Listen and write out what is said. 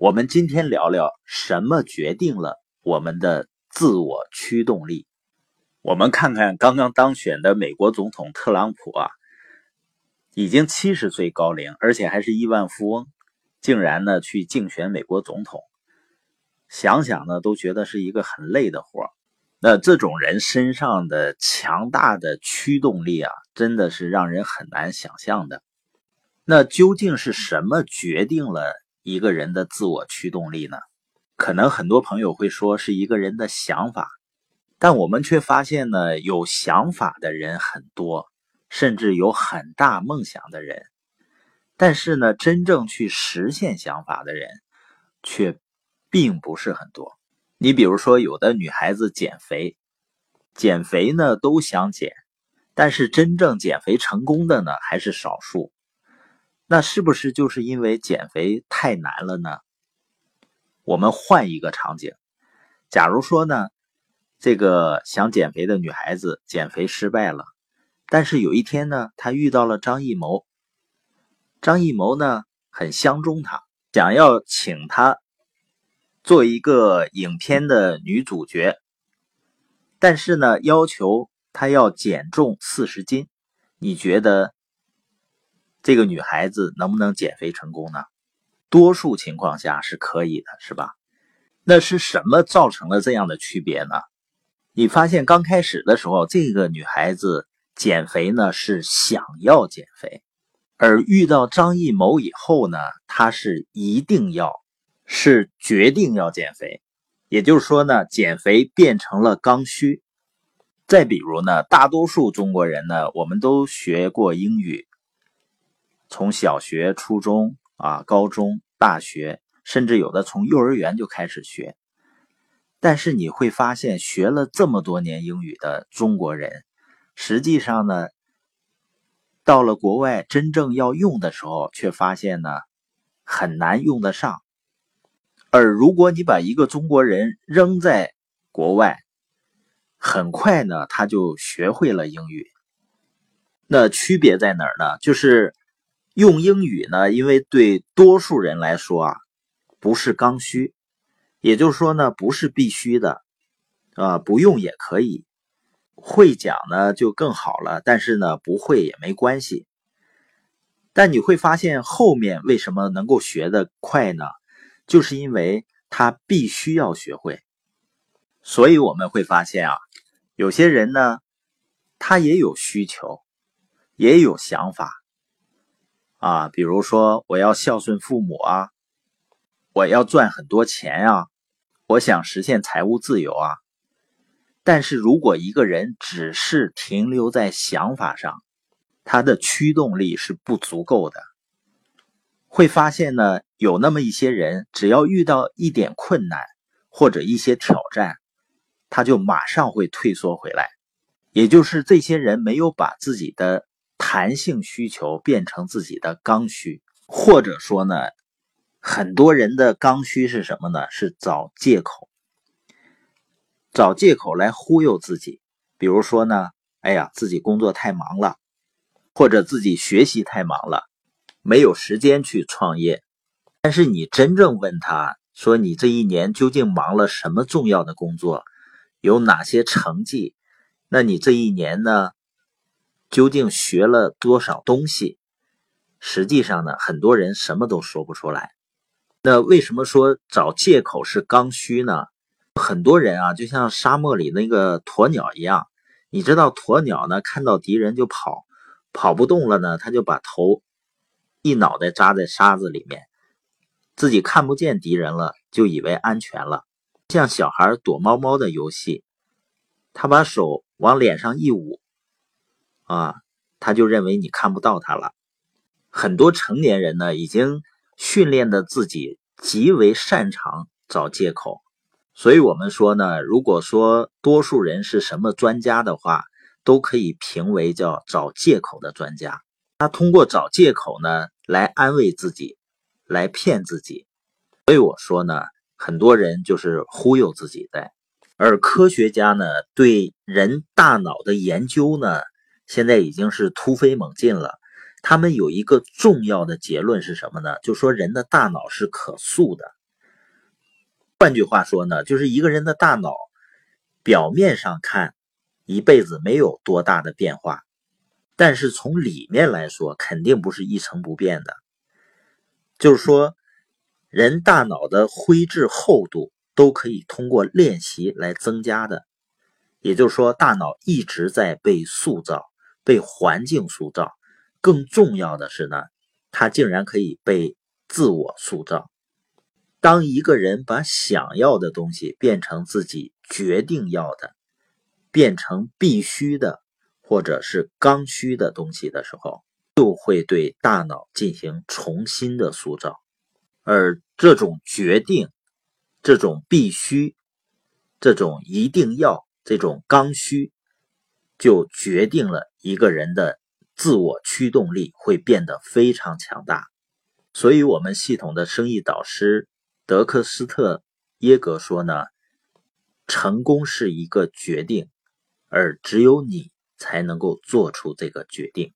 我们今天聊聊什么决定了我们的自我驱动力。我们看看刚刚当选的美国总统特朗普啊，已经七十岁高龄，而且还是亿万富翁，竟然呢去竞选美国总统。想想呢，都觉得是一个很累的活那这种人身上的强大的驱动力啊，真的是让人很难想象的。那究竟是什么决定了一个人的自我驱动力呢？可能很多朋友会说是一个人的想法，但我们却发现呢，有想法的人很多，甚至有很大梦想的人，但是呢，真正去实现想法的人却并不是很多。你比如说，有的女孩子减肥，减肥呢都想减，但是真正减肥成功的呢还是少数。那是不是就是因为减肥太难了呢？我们换一个场景，假如说呢，这个想减肥的女孩子减肥失败了，但是有一天呢，她遇到了张艺谋，张艺谋呢很相中她，想要请她。做一个影片的女主角，但是呢，要求她要减重四十斤。你觉得这个女孩子能不能减肥成功呢？多数情况下是可以的，是吧？那是什么造成了这样的区别呢？你发现刚开始的时候，这个女孩子减肥呢是想要减肥，而遇到张艺谋以后呢，她是一定要。是决定要减肥，也就是说呢，减肥变成了刚需。再比如呢，大多数中国人呢，我们都学过英语，从小学、初中啊、高中、大学，甚至有的从幼儿园就开始学。但是你会发现，学了这么多年英语的中国人，实际上呢，到了国外真正要用的时候，却发现呢，很难用得上。而如果你把一个中国人扔在国外，很快呢，他就学会了英语。那区别在哪儿呢？就是用英语呢，因为对多数人来说啊，不是刚需，也就是说呢，不是必须的，啊，不用也可以，会讲呢就更好了。但是呢，不会也没关系。但你会发现后面为什么能够学得快呢？就是因为他必须要学会，所以我们会发现啊，有些人呢，他也有需求，也有想法啊，比如说我要孝顺父母啊，我要赚很多钱啊，我想实现财务自由啊。但是如果一个人只是停留在想法上，他的驱动力是不足够的。会发现呢，有那么一些人，只要遇到一点困难或者一些挑战，他就马上会退缩回来。也就是这些人没有把自己的弹性需求变成自己的刚需，或者说呢，很多人的刚需是什么呢？是找借口，找借口来忽悠自己。比如说呢，哎呀，自己工作太忙了，或者自己学习太忙了。没有时间去创业，但是你真正问他说：“你这一年究竟忙了什么重要的工作？有哪些成绩？那你这一年呢？究竟学了多少东西？”实际上呢，很多人什么都说不出来。那为什么说找借口是刚需呢？很多人啊，就像沙漠里那个鸵鸟一样，你知道，鸵鸟呢看到敌人就跑，跑不动了呢，他就把头。一脑袋扎在沙子里面，自己看不见敌人了，就以为安全了。像小孩躲猫猫的游戏，他把手往脸上一捂，啊，他就认为你看不到他了。很多成年人呢，已经训练的自己极为擅长找借口。所以我们说呢，如果说多数人是什么专家的话，都可以评为叫找借口的专家。他通过找借口呢，来安慰自己，来骗自己。所以我说呢，很多人就是忽悠自己的。而科学家呢，对人大脑的研究呢，现在已经是突飞猛进了。他们有一个重要的结论是什么呢？就说人的大脑是可塑的。换句话说呢，就是一个人的大脑表面上看一辈子没有多大的变化，但是从里面来说肯定不是一成不变的。就是说，人大脑的灰质厚度都可以通过练习来增加的。也就是说，大脑一直在被塑造，被环境塑造。更重要的是呢，它竟然可以被自我塑造。当一个人把想要的东西变成自己决定要的，变成必须的，或者是刚需的东西的时候，就会对大脑进行重新的塑造。而这种决定、这种必须、这种一定要。这种刚需，就决定了一个人的自我驱动力会变得非常强大。所以，我们系统的生意导师德克斯特耶格说呢：“成功是一个决定，而只有你才能够做出这个决定。”